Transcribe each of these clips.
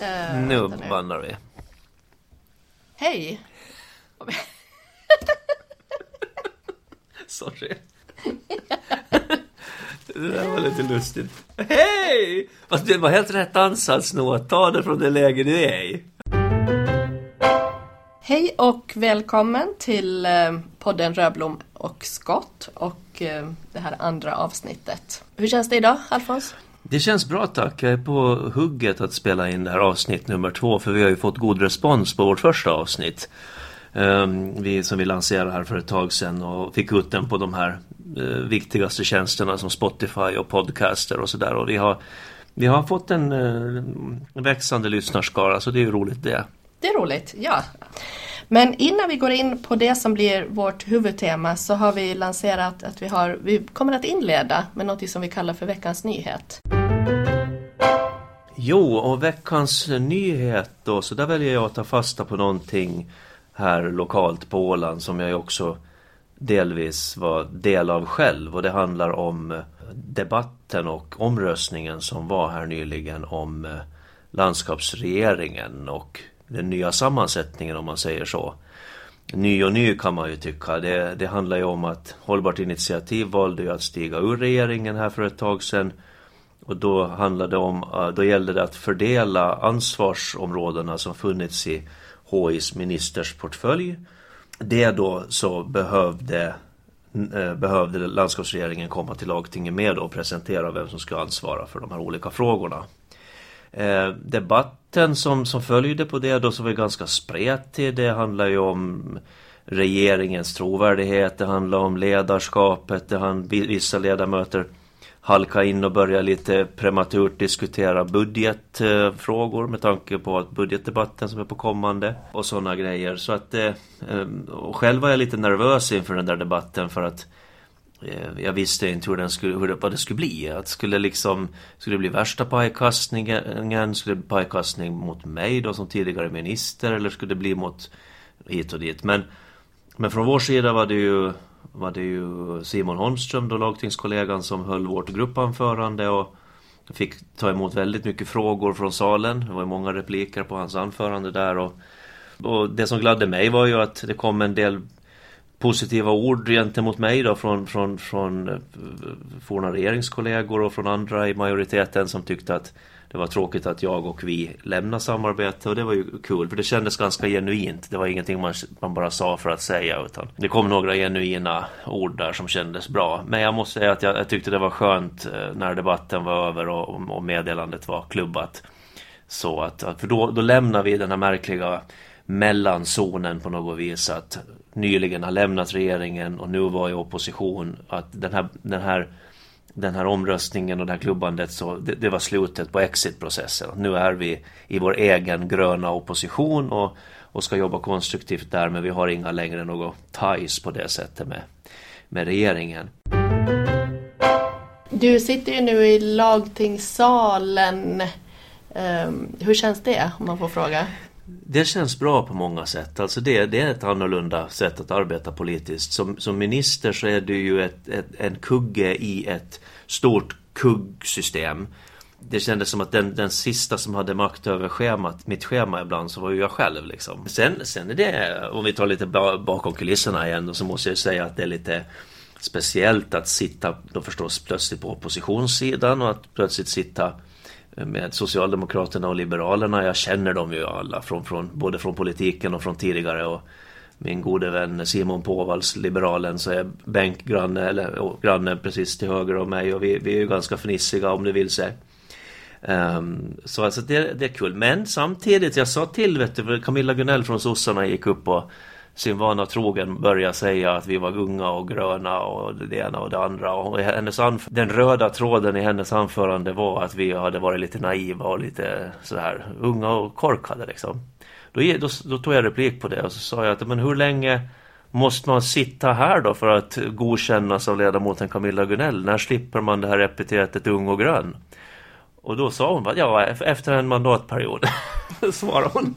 Eh, Nu vandrar vi. Hej! Sorry. Det där var lite lustigt. Hej! Fast det var helt rätt ansats nog att ta det från det läge du är i. Hej och välkommen till eh, podden Rödblom och skott och eh, det här andra avsnittet. Hur känns det idag, Alfons? Det känns bra tack. Jag är på hugget att spela in det här avsnitt nummer två för vi har ju fått god respons på vårt första avsnitt. Um, vi, som vi lanserade här för ett tag sedan och fick ut den på de här uh, viktigaste tjänsterna som Spotify och Podcaster och sådär. Och vi har, vi har fått en uh, växande lyssnarskara så det är ju roligt det. Det är roligt, ja. Men innan vi går in på det som blir vårt huvudtema så har vi lanserat att vi, har, vi kommer att inleda med något som vi kallar för veckans nyhet. Jo, och veckans nyhet då, så där väljer jag att ta fasta på någonting här lokalt på Åland som jag också delvis var del av själv och det handlar om eh, debatten och omröstningen som var här nyligen om eh, landskapsregeringen och den nya sammansättningen om man säger så. Ny och ny kan man ju tycka. Det, det handlar ju om att Hållbart initiativ valde ju att stiga ur regeringen här för ett tag sedan. Och då handlade det om, eh, då gällde det att fördela ansvarsområdena som funnits i HIs ministers portfölj. Det då så behövde, eh, behövde landskapsregeringen komma till lagtinget med och presentera vem som ska ansvara för de här olika frågorna. Eh, debatten som, som följde på det då som var ganska spretig. Det handlar ju om regeringens trovärdighet, det handlar om ledarskapet, det handlar, vissa ledamöter halka in och börja lite prematurt diskutera budgetfrågor med tanke på att budgetdebatten som är på kommande och sådana grejer. Så att eh, ehm, och själv var jag lite nervös inför den där debatten för att eh, jag visste inte hur den skulle, hur det, vad det skulle bli. Att skulle liksom, skulle det bli värsta pajkastningen? Skulle det bli pajkastning mot mig då som tidigare minister? Eller skulle det bli mot hit och dit? Men, men från vår sida var det ju var det ju Simon Holmström, då lagtingskollegan, som höll vårt gruppanförande och fick ta emot väldigt mycket frågor från salen. Det var många repliker på hans anförande där och, och det som gladde mig var ju att det kom en del positiva ord gentemot mig då från, från, från eh, forna regeringskollegor och från andra i majoriteten som tyckte att det var tråkigt att jag och vi lämnade samarbete och det var ju kul för det kändes ganska genuint. Det var ingenting man, man bara sa för att säga utan det kom några genuina ord där som kändes bra. Men jag måste säga att jag, jag tyckte det var skönt eh, när debatten var över och, och meddelandet var klubbat. Så att, för då, då lämnar vi den här märkliga mellanzonen på något vis att nyligen har lämnat regeringen och nu var i opposition. Att den här, den här den här omröstningen och det här klubbandet så det, det var slutet på exitprocessen. Nu är vi i vår egen gröna opposition och, och ska jobba konstruktivt där men vi har inga längre något ties på det sättet med, med regeringen. Du sitter ju nu i lagtingssalen. Um, hur känns det om man får fråga? Det känns bra på många sätt. Alltså det, det är ett annorlunda sätt att arbeta politiskt. Som, som minister så är du ju ett, ett, en kugge i ett stort kuggsystem. Det kändes som att den, den sista som hade makt över schemat, mitt schema ibland, så var ju jag själv liksom. Sen, sen är det, om vi tar lite bakom kulisserna igen, då, så måste jag säga att det är lite speciellt att sitta då förstås plötsligt på oppositionssidan och att plötsligt sitta med Socialdemokraterna och Liberalerna. Jag känner dem ju alla, från, från, både från politiken och från tidigare. Och min gode vän Simon Påvals, liberalen, så är bänkgranne, eller granne precis till höger om mig. Och vi, vi är ju ganska fnissiga om du vill säga. Um, ehm, så alltså det, det, är kul. Men samtidigt, jag sa till, vet du, Camilla Gunell från sossarna gick upp och sin vana trogen börja säga att vi var unga och gröna och det ena och det andra. Och hennes den röda tråden i hennes anförande var att vi hade varit lite naiva och lite sådär unga och korkade liksom. Då, då, då tog jag replik på det och så sa jag att men hur länge måste man sitta här då för att godkännas av ledamoten Camilla Gunell? När slipper man det här epitetet ung och grön? Och då sa hon att ja, efter en mandatperiod, svarade hon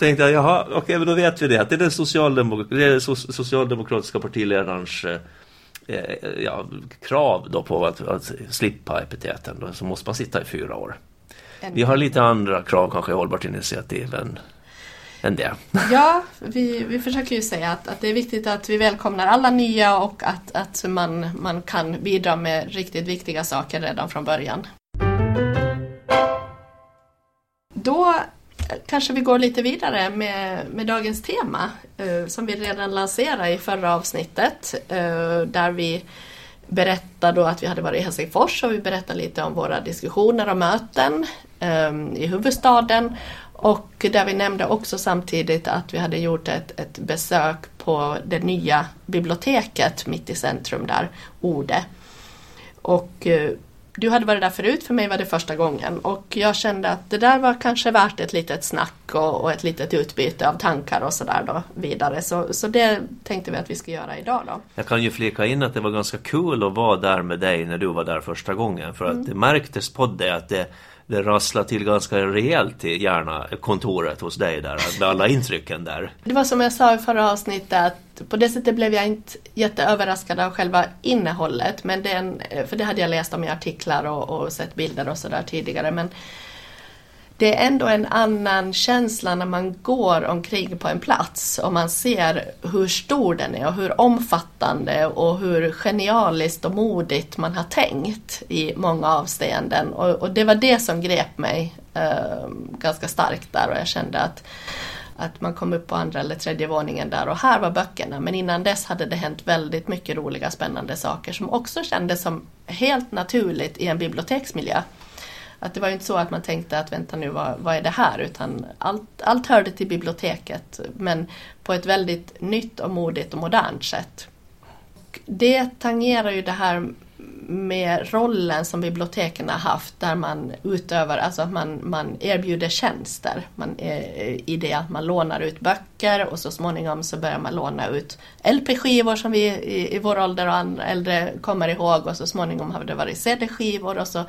tänkte jag, jaha, okej, okay, men då vet vi det. Att det är den socialdemok socialdemokratiska partiledarens eh, eh, ja, krav då på att, att slippa epiteten. Då, så måste man sitta i fyra år. vi har lite andra krav kanske i hållbart initiativ än, än det. Ja, vi, vi försöker ju säga att, att det är viktigt att vi välkomnar alla nya och att, att man, man kan bidra med riktigt viktiga saker redan från början. Då kanske vi går lite vidare med, med dagens tema eh, som vi redan lanserade i förra avsnittet eh, där vi berättade då att vi hade varit i Helsingfors och vi berättade lite om våra diskussioner och möten eh, i huvudstaden och där vi nämnde också samtidigt att vi hade gjort ett, ett besök på det nya biblioteket mitt i centrum där, Ode. Och eh, du hade varit där förut, för mig var det första gången. Och jag kände att det där var kanske värt ett litet snack och, och ett litet utbyte av tankar och sådär då vidare. Så, så det tänkte vi att vi ska göra idag då. Jag kan ju flika in att det var ganska kul att vara där med dig när du var där första gången för att mm. det märktes på dig att det det rasslar till ganska rejält i gärna kontoret hos dig där, med alla intrycken där. Det var som jag sa i förra avsnittet att på det sättet blev jag inte jätteöverraskad av själva innehållet, men den, för det hade jag läst om i artiklar och, och sett bilder och sådär tidigare. Men det är ändå en annan känsla när man går omkring på en plats och man ser hur stor den är och hur omfattande och hur genialiskt och modigt man har tänkt i många avseenden. Och, och det var det som grep mig eh, ganska starkt där och jag kände att att man kom upp på andra eller tredje våningen där och här var böckerna. Men innan dess hade det hänt väldigt mycket roliga spännande saker som också kändes som helt naturligt i en biblioteksmiljö. Att det var ju inte så att man tänkte att vänta nu vad, vad är det här utan allt, allt hörde till biblioteket men på ett väldigt nytt och modigt och modernt sätt. Det tangerar ju det här med rollen som biblioteken har haft där man utövar, alltså att man, man erbjuder tjänster. Man, I det att man lånar ut böcker och så småningom så börjar man låna ut LP-skivor som vi i, i vår ålder och andra äldre kommer ihåg och så småningom har det varit CD-skivor och så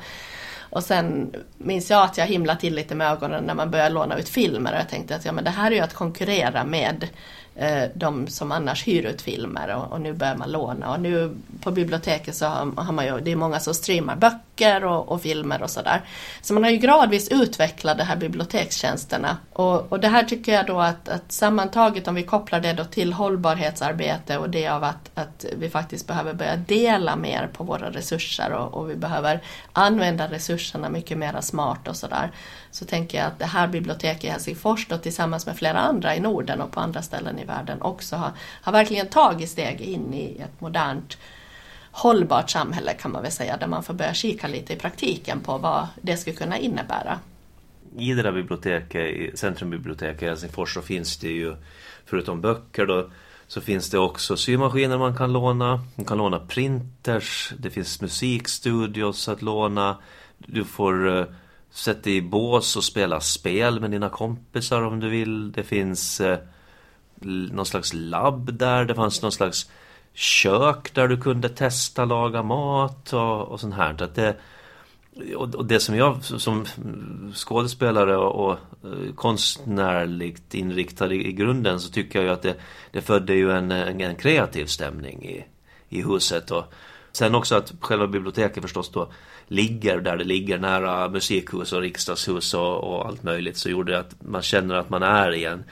och sen minns jag att jag himlade till lite med ögonen när man började låna ut filmer. Och jag tänkte att ja, men det här är ju att konkurrera med Eh, de som annars hyr ut filmer och, och, nu börjar man låna och nu på biblioteket så har, har man ju, det är många som streamar böcker och, och, filmer och sådär. Så man har ju gradvis utvecklat de här bibliotekstjänsterna och, och det här tycker jag då att, att, sammantaget om vi kopplar det då till hållbarhetsarbete och det av att, att vi faktiskt behöver börja dela mer på våra resurser och, och vi behöver använda resurserna mycket mer smart och sådär så tänker jag att det här biblioteket i Helsingfors då, tillsammans med flera andra i Norden och på andra ställen i världen också har, har verkligen tagit steg in i ett modernt hållbart samhälle kan man väl säga, där man får börja kika lite i praktiken på vad det skulle kunna innebära. I det där biblioteket, Centrumbiblioteket i Helsingfors, så finns det ju förutom böcker då så finns det också symaskiner man kan låna. Man kan låna printers, det finns musikstudios att låna. Du får eh, Sätt dig i bås och spela spel med dina kompisar om du vill. Det finns eh, någon slags labb där. Det fanns någon slags kök där du kunde testa laga mat och, och sånt här. Att det, och det som jag som skådespelare och, och eh, konstnärligt inriktad i, i, grunden så tycker jag ju att det, det födde ju en, en, en kreativ stämning i, i huset. Och sen också att själva biblioteket förstås då ligger där det ligger nära musikhus och riksdagshus och, och allt möjligt så gjorde det att man känner att man är i en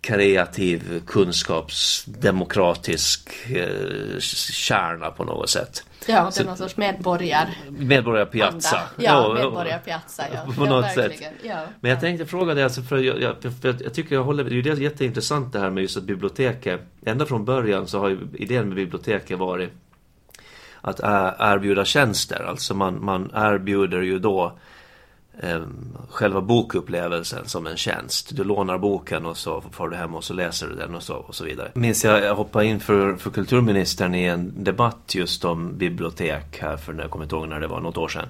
kreativ, kunskapsdemokratisk eh, kärna på något sätt. Ja, det är någon sorts medborgar... Medborgarpiazza. Ja, medborgarpiazza. Ja. på något sätt. Ja. Men jag tänkte fråga dig, alltså för jag, jag, för jag tycker jag håller, det är jätteintressant det här med just att biblioteket, ända från början så har ju idén med biblioteket varit att erbjuda tjänster. Alltså man, man erbjuder ju då eh, själva bokupplevelsen som en tjänst. Du lånar boken och så får du hem och så läser du den och så, och så vidare. Minns jag, jag hoppade in för, för kulturministern i en debatt just om bibliotek här för när jag kommer inte ihåg när det var, något år sedan.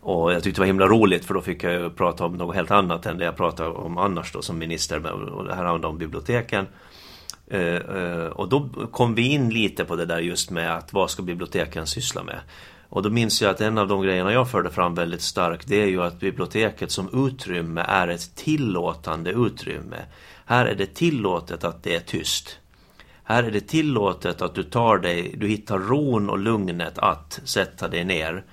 Och jag tyckte det var himla roligt för då fick jag prata om något helt annat än det jag pratade om annars då som minister. Och det här handlade om biblioteken. Eh, eh, och då kom vi in lite på det där just med att vad ska biblioteken syssla med? Och då minns jag att en av de grejerna jag förde fram väldigt starkt det är ju att biblioteket som utrymme är ett tillåtande utrymme. Här är det tillåtet att det är tyst. Här är det tillåtet att du tar dig, du hittar ron och lugnet att sätta dig ner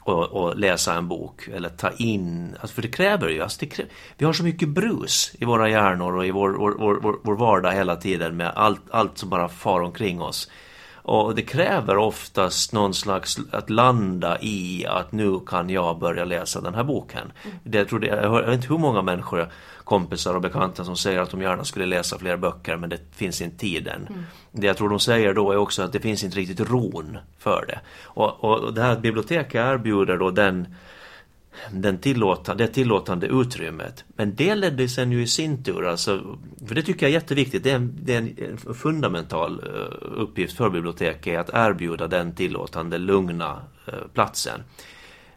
och, och, läsa en bok eller ta in, alltså för det kräver ju, alltså det kräver, vi har så mycket brus i våra hjärnor och i vår, vår, vår, vår vardag hela tiden med allt, allt som bara far omkring oss. Och det kräver oftast någon slags att landa i att nu kan jag börja läsa den här boken. Mm. Det, jag, tror det, jag vet inte hur många människor, kompisar och bekanta som säger att de gärna skulle läsa fler böcker men det finns inte tiden. Mm. Det jag tror de säger då är också att det finns inte riktigt ron för det. Och, och det här biblioteket erbjuder då den den tillåta, det tillåtande utrymmet. Men det ledde sen ju i sin tur, alltså, för det tycker jag är jätteviktigt, det är en, det är en fundamental eh, uppgift för biblioteket att erbjuda den tillåtande, lugna eh, platsen.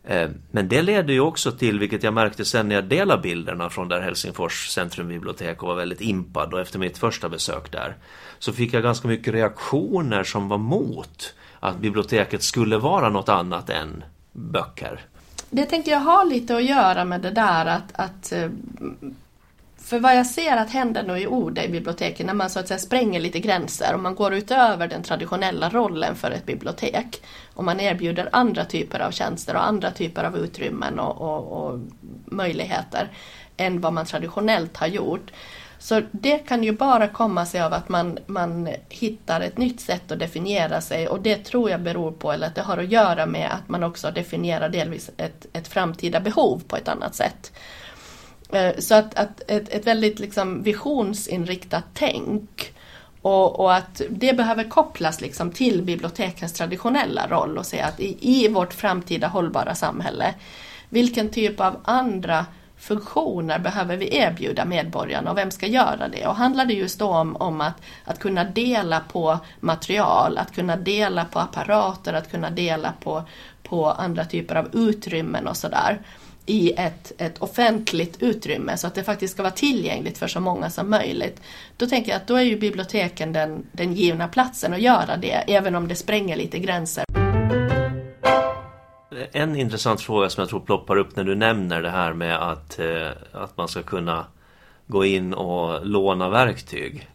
Eh, men det leder ju också till, vilket jag märkte sen när jag delade bilderna från där Helsingfors centrumbibliotek och var väldigt impad och efter mitt första besök där, så fick jag ganska mycket reaktioner som var mot att biblioteket skulle vara något annat än böcker det tänker jag har lite att göra med det där att, att eh, för vad jag ser att händer nu i Oda i biblioteken när man så att säga spränger lite gränser och man går utöver den traditionella rollen för ett bibliotek och man erbjuder andra typer av tjänster och andra typer av utrymmen och, och, och möjligheter än vad man traditionellt har gjort så det kan ju bara komma sig av att man, man hittar ett nytt sätt att definiera sig och det tror jag beror på, eller att det har att göra med att man också definierar delvis ett, ett framtida behov på ett annat sätt. Eh, så att, att ett, ett väldigt liksom visionsinriktat tänk och, och, att det behöver kopplas liksom till bibliotekens traditionella roll och se att i, i vårt framtida hållbara samhälle, vilken typ av andra funktioner behöver vi erbjuda medborgarna och vem ska göra det? Och handlar det just då om, om att, att kunna dela på material, att kunna dela på apparater, att kunna dela på, på andra typer av utrymmen och sådär i ett, ett offentligt utrymme så att det faktiskt ska vara tillgängligt för så många som möjligt. Då tänker jag att då är ju biblioteken den, den givna platsen att göra det, även om det spränger lite gränser en intressant fråga som jag tror ploppar upp när du nämner det här med att, eh, att man ska kunna gå in och låna verktyg.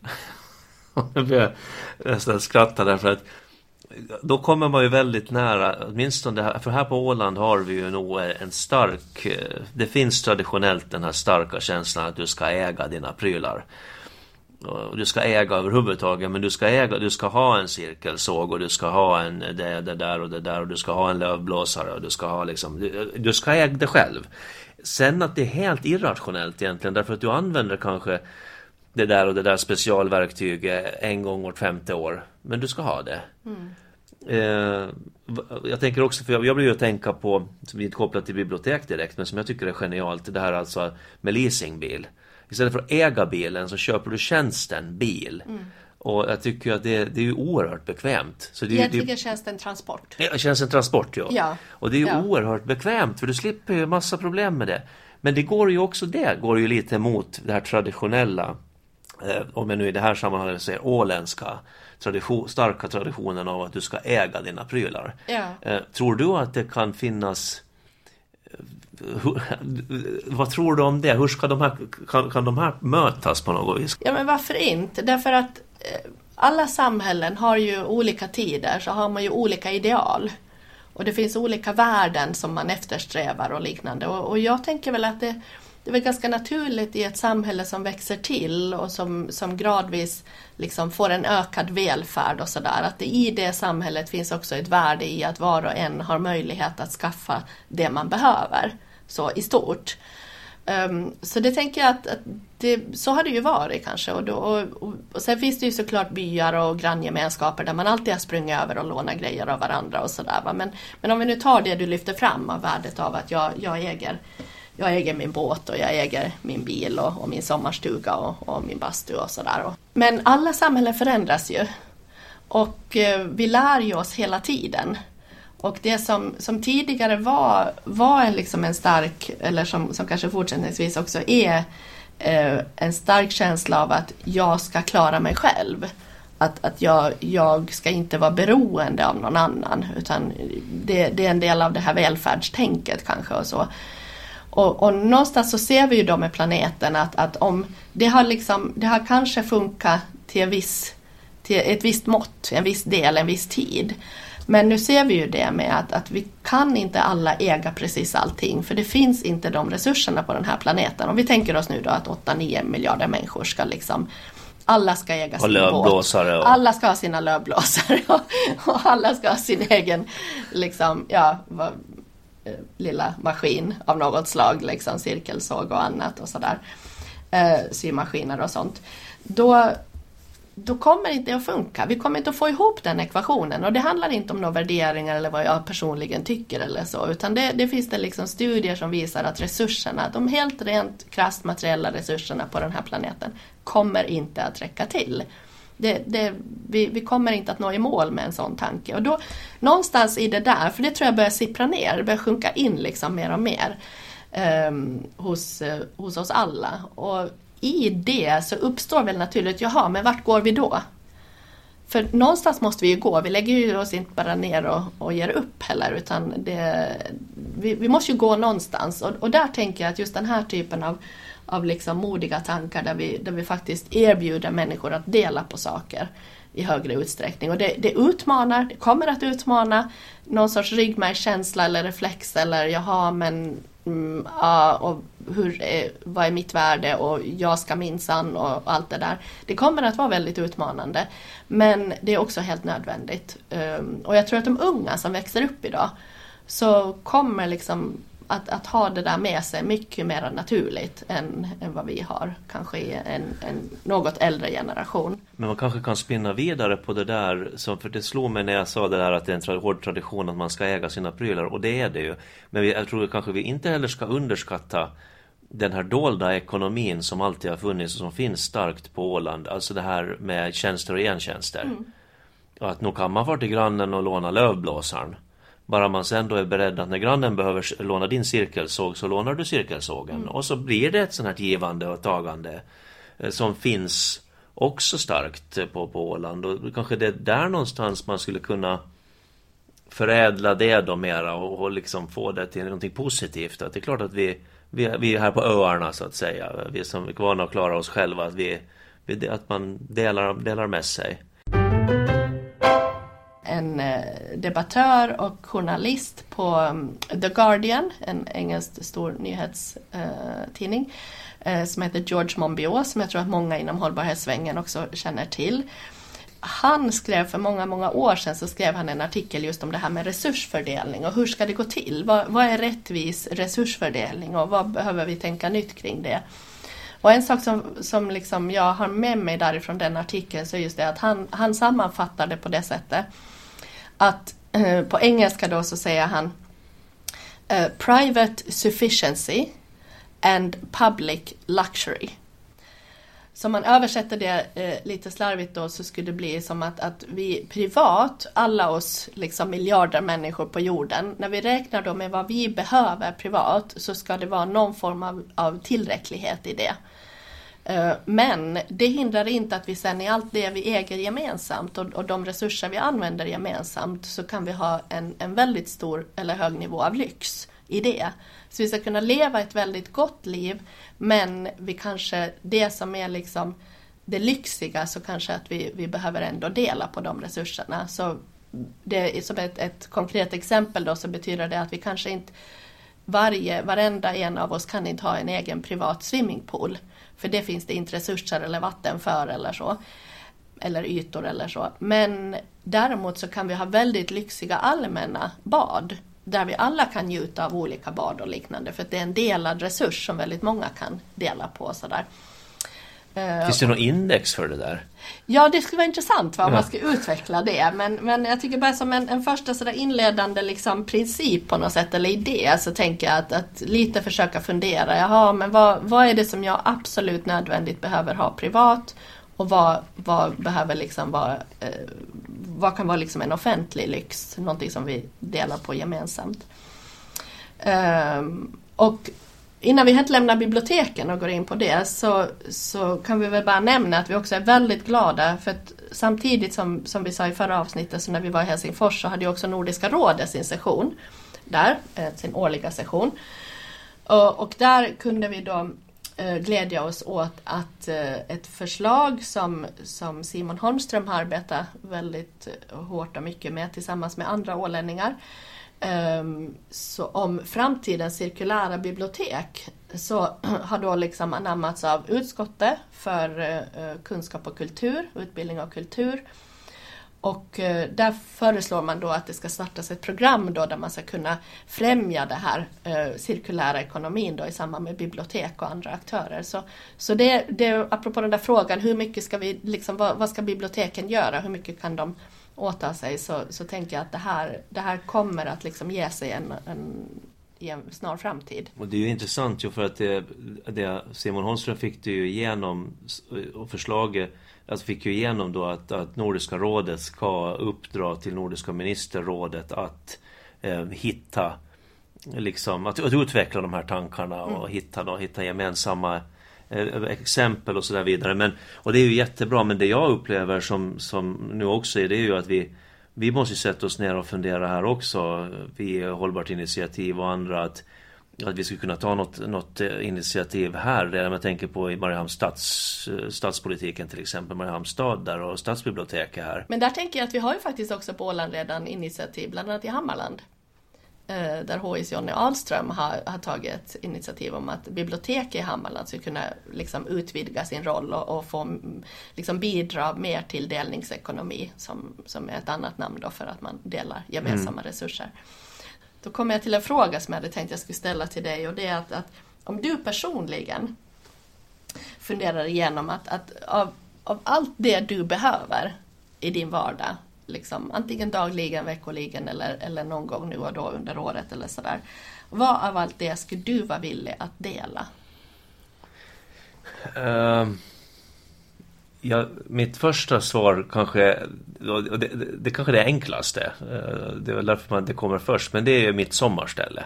jag nästan skratta därför att då kommer man ju väldigt nära, åtminstone här, för här på Åland har vi ju nog en stark, eh, det finns traditionellt den här starka känslan att du ska äga dina prylar du ska äga överhuvudtaget men du ska äga, du ska ha en cirkelsåg och du ska ha en det, det där och det där och du ska ha en lövblåsare och du ska ha liksom, du, du ska äga det själv. Sen att det är helt irrationellt egentligen därför att du använder kanske det där och det där specialverktyget en gång vart femte år. Men du ska ha det. Mm. Eh, jag tänker också, för jag, jag blir ju att tänka på, som inte kopplat till bibliotek direkt, men som jag tycker är genialt, det här alltså med leasingbil. Istället för att äga bilen så köper du tjänsten bil. Mm. Och jag tycker att det, det är ju oerhört bekvämt. Så det, Egentligen det, tjänsten transport. Ja, tjänsten transport ja. ja. Och det är ju ja. oerhört bekvämt för du slipper ju massa problem med det. Men det går ju också det, går ju lite emot det här traditionella, eh, om jag nu i det här sammanhanget säger åländska, tradition, starka traditionen av att du ska äga dina prylar. Ja. Eh, tror du att det kan finnas vad tror du om det? Hur ska de här, kan, kan de här mötas på något vis? Ja men varför inte? Därför att eh, alla samhällen har ju olika tider, så har man ju olika ideal. Och det finns olika värden som man eftersträvar och liknande. Och, och jag tänker väl att det, det är väl ganska naturligt i ett samhälle som växer till och som, som gradvis liksom får en ökad välfärd och sådär. Att det i det samhället finns också ett värde i att var och en har möjlighet att skaffa det man behöver så i stort. Um, så det tänker jag att, att det, så har det ju varit kanske. Och, då, och, och, och, sen finns det ju såklart byar och granngemenskaper där man alltid har sprungit över och lånat grejer av varandra och sådär. Men, men om vi nu tar det du lyfter fram av värdet av att jag, jag, äger, jag äger min båt och jag äger min bil och, och min sommarstuga och, och min bastu och sådär. Men alla samhällen förändras ju. Och eh, vi lär ju oss hela tiden. Och det som, som tidigare var, var en, liksom en stark, eller som, som kanske fortsättningsvis också är, eh, en stark känsla av att jag ska klara mig själv. Att, att jag, jag ska inte vara beroende av någon annan utan det, det är en del av det här välfärdstänket kanske och så. Och, och någonstans så ser vi ju då med planeten att, att om det har, liksom, det har kanske funkat till, viss, till ett visst mått, en viss del, en viss tid. Men nu ser vi ju det med att, att vi kan inte alla äga precis allting för det finns inte de resurserna på den här planeten. Om vi tänker oss nu då att 8-9 miljarder människor ska liksom alla ska äga sin båt. Och... Alla ska ha sina lövblåsare och, och, alla ska ha sin egen liksom, ja, vad, eh, lilla maskin av något slag, liksom cirkelsåg och annat och sådär. Eh, symaskiner och sånt. Då, då kommer inte att funka. Vi kommer inte att få ihop den ekvationen och det handlar inte om några värderingar eller vad jag personligen tycker eller så utan det, det finns det liksom studier som visar att resurserna, de helt rent krasst materiella resurserna på den här planeten kommer inte att räcka till. Det, det, vi, vi, kommer inte att nå i mål med en sån tanke. Och då, någonstans i det där, för det tror jag börjar sippra ner, det börjar sjunka in liksom mer och mer eh, hos, eh, hos oss alla. Och i det så uppstår väl naturligt, jaha, men vart går vi då? För någonstans måste vi ju gå, vi lägger ju oss inte bara ner och, och ger upp heller utan det, vi, vi måste ju gå någonstans och, och, där tänker jag att just den här typen av, av liksom modiga tankar där vi, där vi faktiskt erbjuder människor att dela på saker i högre utsträckning. Och det, det utmanar, det kommer att utmana någon sorts ryggmärgskänsla eller reflex eller jaha men mm, ja, och hur eh, vad är mitt värde och jag ska minsann och allt det där. Det kommer att vara väldigt utmanande. Men det är också helt nödvändigt. Um, och jag tror att de unga som växer upp idag så kommer liksom att, att ha det där med sig mycket mer naturligt än, än vad vi har kanske i en, en något äldre generation. Men man kanske kan spinna vidare på det där, som, för det slog mig när jag sa det där att det är en hård tradition att man ska äga sina prylar och det är det ju. Men vi, jag tror kanske vi inte heller ska underskatta den här dolda ekonomin som alltid har funnits och som finns starkt på Åland, alltså det här med tjänster och gentjänster. Mm. Att nog kan man vara till grannen och låna lövblåsaren. Bara man sen då är beredd att när grannen behöver låna din cirkelsåg så lånar du cirkelsågen. Mm. Och så blir det ett sånt här givande och tagande eh, som finns också starkt på, på Åland. Och kanske det är där någonstans man skulle kunna förädla det då mera och, och liksom få det till någonting positivt. Att det är klart att vi, vi, vi är här på öarna så att säga. Vi som är vana att klara oss själva. Att, vi, vi, att man delar, delar med sig en eh, debattör och journalist på mm, The Guardian, en engelsk stor nyhetstidning, eh, eh, som heter George Monbiot, som jag tror att många inom hållbarhetssvängen också känner till. Han skrev för många, många år sedan så skrev han en artikel just om det här med resursfördelning och hur ska det gå till? Vad, vad är rättvis resursfördelning och vad behöver vi tänka nytt kring det? Och en sak som, som liksom jag har med mig därifrån den artikeln så är just det att han, han sammanfattar det på det sättet att eh, på engelska då så säger han eh, Private sufficiency and public luxury. Så om man översätter det eh, lite slarvigt då så skulle det bli som att, att vi privat, alla oss liksom miljarder människor på jorden, när vi räknar då med vad vi behöver privat så ska det vara någon form av, av tillräcklighet i det. Eh, men det hindrar inte att vi sen i allt det vi äger gemensamt och, och de resurser vi använder gemensamt så kan vi ha en, en väldigt stor eller hög nivå av lyx i det. Så vi ska kunna leva ett väldigt gott liv men vi kanske, det som är liksom det lyxiga så kanske att vi, vi behöver ändå dela på de resurserna. Så det, som ett, ett konkret exempel då så betyder det att vi kanske inte varje, varenda en av oss kan inte ha en egen privat swimmingpool. För det finns det inte resurser eller vatten för eller så. Eller ytor eller så. Men däremot så kan vi ha väldigt lyxiga allmänna bad. Där vi alla kan njuta av olika bad och liknande. För det är en delad resurs som väldigt många kan dela på. Sådär. Eh, Finns det något index för det där? Ja, det skulle vara intressant va, om man ska utveckla det. Men, men jag tycker bara som en, en första sådär inledande liksom, princip på något sätt, eller idé, så tänker jag att, att lite försöka fundera. Jaha, men vad, vad är det som jag absolut nödvändigt behöver ha privat? Och vad, vad behöver liksom vara, eh, vad kan vara liksom en offentlig lyx? Någonting som vi delar på gemensamt. Um, och Innan vi helt lämnar biblioteken och går in på det så, så kan vi väl bara nämna att vi också är väldigt glada för att samtidigt som, som vi sa i förra avsnittet så när vi var i Helsingfors så hade ju också Nordiska rådet sin session där, eh, sin årliga session. Och, och där kunde vi då Eh, glädja oss åt att eh, ett förslag som, som Simon Holmström har arbetat väldigt eh, hårt och mycket med tillsammans med andra ålänningar ehm, så om framtidens cirkulära bibliotek så har då liksom anammats av utskottet för kunskap och kultur, utbildning och kultur och eh, där föreslår man då att det ska startas ett program då där man ska kunna främja den här eh, cirkulära ekonomin då i samband med bibliotek och andra aktörer. Så, så det, det, apropå den där frågan, hur mycket ska vi, liksom, vad, vad ska biblioteken göra? Hur mycket kan de åta sig? Så, så tänker jag att det här, det här kommer att liksom ge sig en, en i en snar framtid. Och det är ju intressant ju för att det, det Simon Holmström fick det ju igenom och förslaget alltså fick ju igenom då att, att Nordiska rådet ska uppdra till Nordiska ministerrådet att eh, hitta liksom att, att, utveckla de här tankarna och mm. hitta, då, hitta gemensamma eh, exempel och så där vidare. Men, och det är ju jättebra men det jag upplever som, som nu också är det är ju att vi vi måste sätta oss ner och fundera här också, vi Hållbart initiativ och andra, att att vi skulle kunna ta något, något eh, initiativ här. Redan jag tänker på i Mariehamns stads, eh, stadspolitiken till exempel, Mariehamns stad där och stadsbiblioteket här. Men där tänker jag att vi har ju faktiskt också på Åland redan initiativ, bland annat i Hammarland. Eh, där HIs Jonny Ahlström har, har tagit initiativ om att biblioteket i Hammarland ska kunna liksom utvidga sin roll och, och få liksom bidra mer till delningsekonomi som, som är ett annat namn då för att man delar gemensamma mm. resurser. Då kommer jag till en fråga som jag hade tänkt jag skulle ställa till dig och det är att, att om du personligen funderar igenom att, att av, av allt det du behöver i din vardag, liksom, antingen dagligen, veckoligen eller, eller någon gång nu och då under året eller sådär. Vad av allt det skulle du vara villig att dela? Um, Ja, mitt första svar kanske, och det, det, det kanske är det enklaste. Eh, det är väl därför man det kommer först, men det är mitt sommarställe.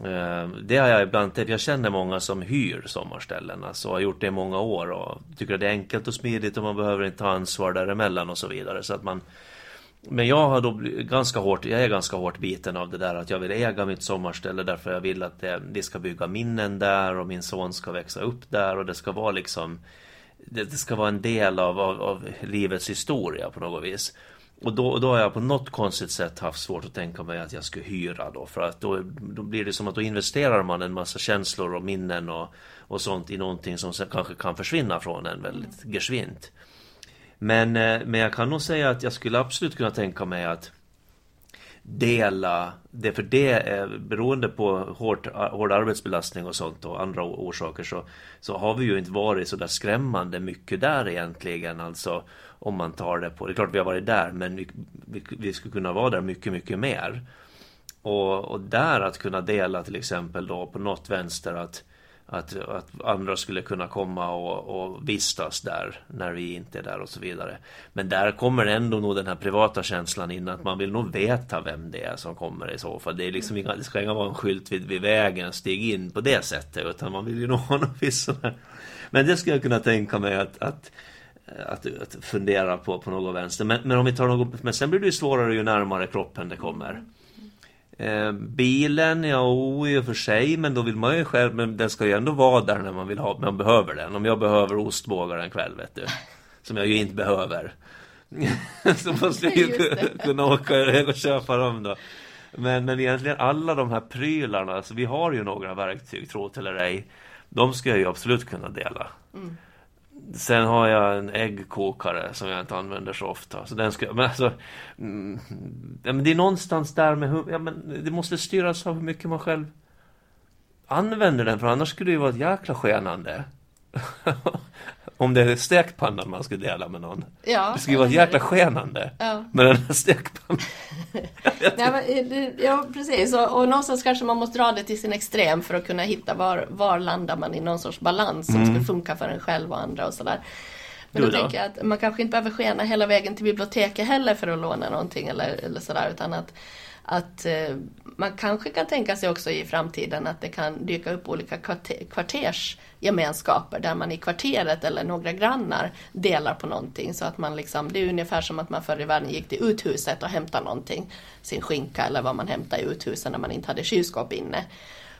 Eh, det har jag ibland, jag känner många som hyr sommarställen, alltså har gjort det i många år och tycker att det är enkelt och smidigt och man behöver inte ta ansvar däremellan och så vidare. Så att man, men jag har då ganska hårt, jag är ganska hårt biten av det där att jag vill äga mitt sommarställe därför jag vill att det, vi ska bygga minnen där och min son ska växa upp där och det ska vara liksom det, det ska vara en del av, av, av, livets historia på något vis. Och då, då har jag på något konstigt sätt haft svårt att tänka mig att jag skulle hyra då. För att då, då blir det som att då investerar man en massa känslor och minnen och, och sånt i någonting som sen kanske kan försvinna från en väldigt geschwint. Men, eh, men jag kan nog säga att jag skulle absolut kunna tänka mig att dela det för det är beroende på hård, hård arbetsbelastning och sånt och andra orsaker så, så har vi ju inte varit så där skrämmande mycket där egentligen alltså om man tar det på, det är klart vi har varit där men vi, vi, vi skulle kunna vara där mycket mycket mer. Och, och där att kunna dela till exempel då på något vänster att att, att andra skulle kunna komma och, och vistas där när vi inte är där och så vidare. Men där kommer ändå nog den här privata känslan in att man vill nog veta vem det är som kommer i så fall. Det, är liksom inga, det ska inte vara en skylt vid, vid vägen, stig in på det sättet utan man vill ju nog ha nån viss sån här... Men det skulle jag kunna tänka mig att, att att, att fundera på på något vänster. Men, men om vi tar något, men sen blir det ju svårare ju närmare kroppen det kommer. Eh, bilen, ja i och för sig, men då vill man ju själv, men den ska ju ändå vara där när man vill ha, man behöver den. Om jag behöver ostbågar en kväll, vet du. Som jag ju inte behöver. så måste jag ju kunna åka och köpa dem då. Men, men egentligen alla de här prylarna, alltså vi har ju några verktyg, tro till eller ej. De ska jag ju absolut kunna dela. Mm. Sen har jag en äggkokare som jag inte använder så ofta. Så den ska, men alltså, mm, det är någonstans där med ja, men det måste styras av hur mycket man själv använder den. För annars skulle det ju vara ett jäkla skenande. Om det är stekpannan man skulle dela med någon. Ja, det skulle vara jäkla skenande ja. med den här stekpannan. ja, men, eh, ja, precis. Och, och någonstans kanske man måste dra det till sin extrem för att kunna hitta var, var landar man i någon sorts balans som mm. ska funka för en själv och andra och sådär. Men då, då tänker jag att man kanske inte behöver skena hela vägen till biblioteket heller för att låna någonting eller, eller sådär utan att att eh, man kanske kan tänka sig också i framtiden att det kan dyka upp olika kvartersgemenskaper där man i kvarteret eller några grannar delar på någonting så att man liksom, det är ungefär som att man förr i världen gick till uthuset och hämtade någonting, sin skinka eller vad man hämtade i uthuset när man inte hade kylskåp inne.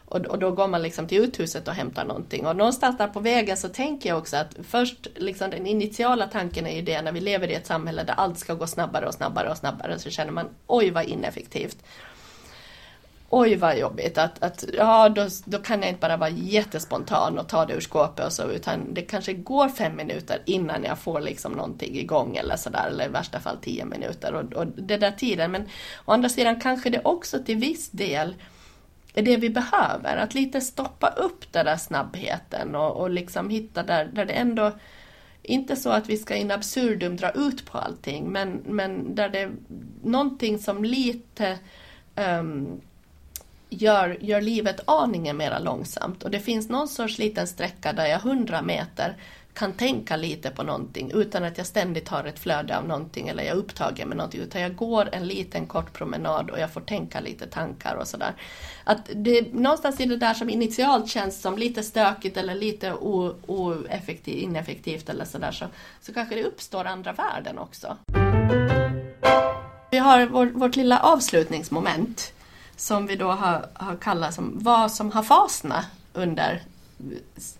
Och, och då går man liksom till uthuset och hämtar någonting. Och någonstans där på vägen så tänker jag också att först, liksom den initiala tanken är ju det när vi lever i ett samhälle där allt ska gå snabbare och snabbare och snabbare så känner man oj vad ineffektivt. Oj vad jobbigt att, att ja då, då kan jag inte bara vara jättespontan och ta det ur skåpet och så utan det kanske går fem minuter innan jag får liksom någonting igång eller sådär eller i värsta fall tio minuter. Och, och det där tiden. Men å andra sidan kanske det också till viss del är det vi behöver, att lite stoppa upp den där snabbheten och, och liksom hitta där, där det ändå inte så att vi ska in absurdum dra ut på allting men, men där det är någonting som lite um, gör, gör livet aningen mera långsamt. Och det finns någon sorts liten sträcka där jag 100 meter kan tänka lite på någonting utan att jag ständigt har ett flöde av någonting eller jag är upptagen med någonting. Utan jag går en liten kort promenad och jag får tänka lite tankar och sådär. Att det, någonstans i det där som initialt känns som lite stökigt eller lite oeffektivt, ineffektivt eller sådär så, så kanske det uppstår andra värden också. Vi har vår, vårt lilla avslutningsmoment som vi då har, har kallat som vad som har fasnat under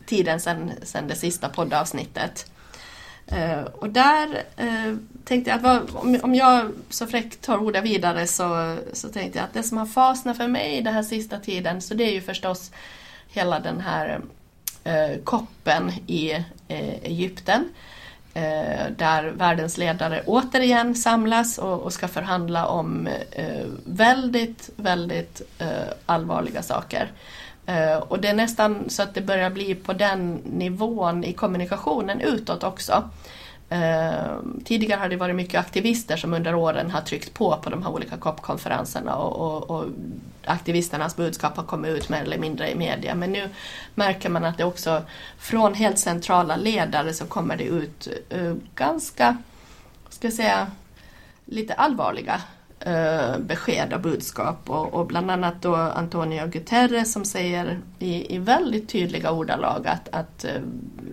tiden sedan sen det sista poddavsnittet. Eh, och där eh, tänkte jag att vad, om, om jag så fräckt tar ordet vidare så, så tänkte jag att det som har fasnat för mig den här sista tiden så det är ju förstås hela den här eh, koppen i eh, Egypten eh, där världens ledare återigen samlas och, och ska förhandla om eh, väldigt, väldigt eh, allvarliga saker. Eh, och det är nästan så att det börjar bli på den nivån i kommunikationen utåt också. Eh, tidigare har det varit mycket aktivister som under åren har tryckt på på de här olika COP-konferenserna och, och, och, aktivisternas budskap har kommit ut mer eller mindre i media. Men nu märker man att det också från helt centrala ledare så kommer det ut eh, ganska, ska jag säga, lite allvarliga uh, besked och budskap och, och, bland annat då Antonio Guterres som säger i, i väldigt tydliga ordalag att, att uh,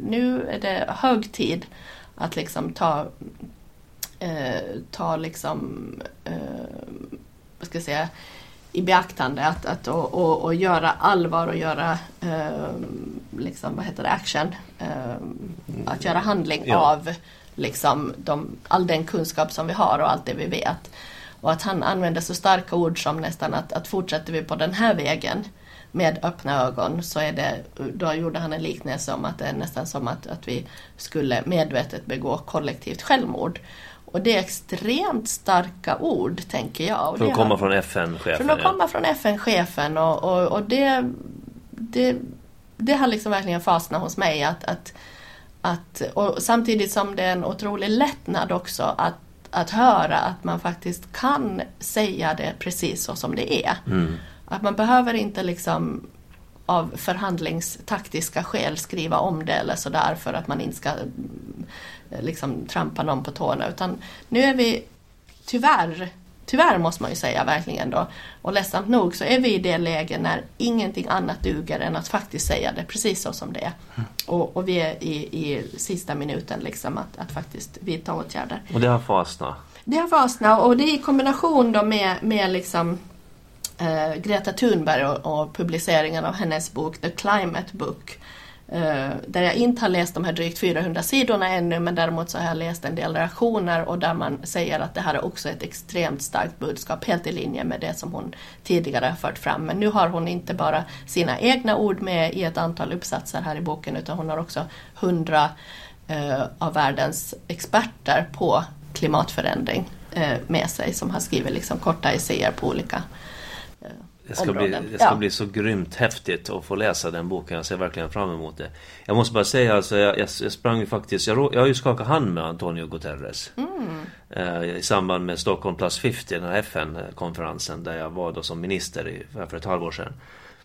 nu är det hög tid att liksom ta, eh, ta liksom, eh, vad ska jag säga, i beaktande att, att och, och, och göra allvar och göra eh, liksom, vad heter det, action. Eh, att göra handling ja. av liksom, de, all den kunskap som vi har och allt det vi vet. Och att han använder så starka ord som nästan att, att fortsätter vi på den här vägen med öppna ögon så är det, då gjorde han en liknelse om att det är nästan som att, att vi skulle medvetet begå kollektivt självmord. Och det är extremt starka ord, tänker jag. För att komma från FN-chefen? För att komma från FN-chefen och, och, och det, det, det har liksom verkligen fastnat hos mig. Att, att, att, och samtidigt som det är en otrolig lättnad också att, att höra att man faktiskt kan säga det precis så som det är. Mm. Att man behöver inte liksom av förhandlingstaktiska skäl skriva om det eller sådär för att man inte ska mm, liksom trampa någon på tårna utan nu är vi tyvärr Tyvärr måste man ju säga verkligen då och ledsamt nog så är vi i det läge när ingenting annat duger än att faktiskt säga det precis så som det är. Mm. Och, och, vi är i, i sista minuten liksom att, att faktiskt vidta åtgärder. Och det har fastnat? Det har fastnat och det är i kombination då med, med liksom eh, Greta Thunberg och, och, publiceringen av hennes bok The Climate Book. Eh, där jag inte har läst de här drygt 400 sidorna ännu men däremot så har jag läst en del reaktioner och där man säger att det här är också ett extremt starkt budskap helt i linje med det som hon tidigare har fört fram. Men nu har hon inte bara sina egna ord med i ett antal uppsatser här i boken utan hon har också hundra eh, av världens experter på klimatförändring eh, med sig som har skrivit liksom korta essäer på olika det ska, bli, det ska ja. bli så grymt häftigt att få läsa den boken. Jag ser verkligen fram emot det. Jag måste bara säga alltså, jag, jag, jag sprang ju faktiskt, jag, jag har ju skakat hand med Antonio Guterres. Mm. Eh, I samband med Stockholm plus 50, den här FN-konferensen där jag var då som minister i, för ett halvår sedan.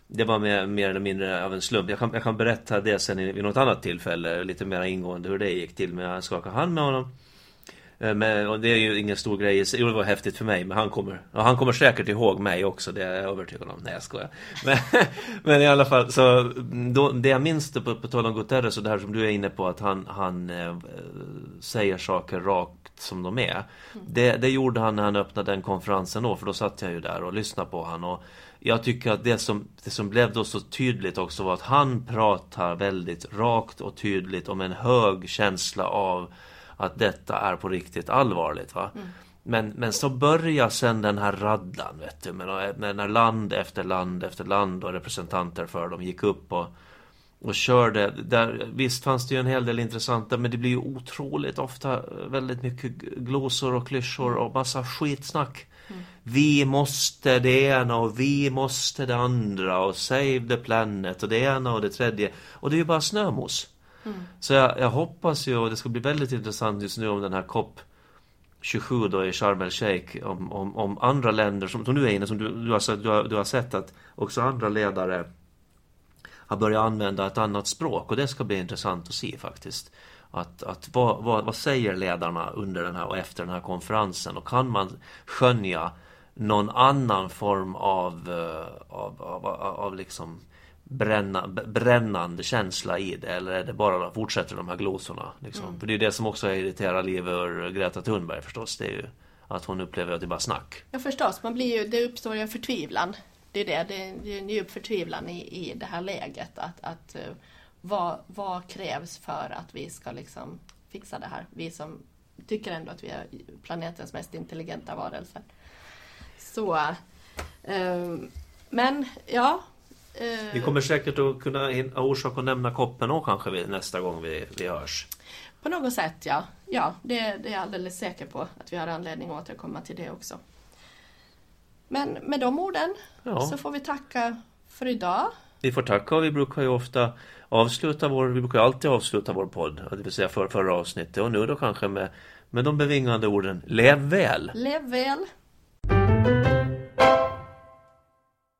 Det var med, mer eller mindre av en slump. Jag kan, jag kan berätta det sen vid något annat tillfälle, lite mer ingående hur det gick till. Men jag skakade hand med honom. Eh, men, och det är ju ingen stor grej. Jo, det var häftigt för mig, men han kommer, han kommer säkert ihåg mig också, det är jag övertygad om. Nej, jag skojar. Men, men i alla fall, så då, det jag minns på, på tal om Guterres och det här som du är inne på, att han, han eh, säger saker rakt som de är. Det, det gjorde han när han öppnade den konferensen då, för då satt jag ju där och lyssnade på honom. Och jag tycker att det som, det som blev då så tydligt också var att han pratar väldigt rakt och tydligt om en hög känsla av att detta är på riktigt allvarligt. Va? Mm. Men, men så börjar sen den här raddan, vet du, när, när land efter land efter land och representanter för dem gick upp och, och körde. Där, visst fanns det ju en hel del intressanta, men det blir ju otroligt ofta väldigt mycket glosor och klyschor och massa skitsnack. Mm. Vi måste det ena och vi måste det andra och save the planet och det ena och det tredje. Och det är ju bara snömos. Mm. Så jag, jag, hoppas ju, och det ska bli väldigt intressant just nu om den här COP 27 då i Sharm el Sheikh om, om, om andra länder som, som du är inne som du, du, har, du, har, du har sett att också andra ledare har börjat använda ett annat språk och det ska bli intressant att se faktiskt. Att, att vad, vad, vad säger ledarna under den här och efter den här konferensen och kan man skönja någon annan form av, eh, av, av, av, av liksom bränna, brännande känsla i det eller är det bara fortsätter de här glosorna? Liksom? Mm. För det är det som också irriterar liv över Greta Thunberg förstås. Det är ju att hon upplever att det är bara snack. Ja förstås, man blir ju, det uppstår ju en förtvivlan. Det är det, det är en djup förtvivlan i, i det här läget. Att, att, uh, vad, vad krävs för att vi ska liksom fixa det här? Vi som tycker ändå att vi är planetens mest intelligenta varelser. Så, um, men ja, Eh, vi kommer säkert att kunna ha orsak att nämna koppen också kanske vi, nästa gång vi, vi hörs. På något sätt ja. Ja, det, det är jag alldeles säker på att vi har anledning att återkomma till det också. Men med de orden ja. så får vi tacka för idag. Vi får tacka och vi brukar ju ofta avsluta vår, vi brukar alltid avsluta vår podd, det vill säga för, förra avsnittet och nu då kanske med, med de bevingande orden Lev väl! Lev väl!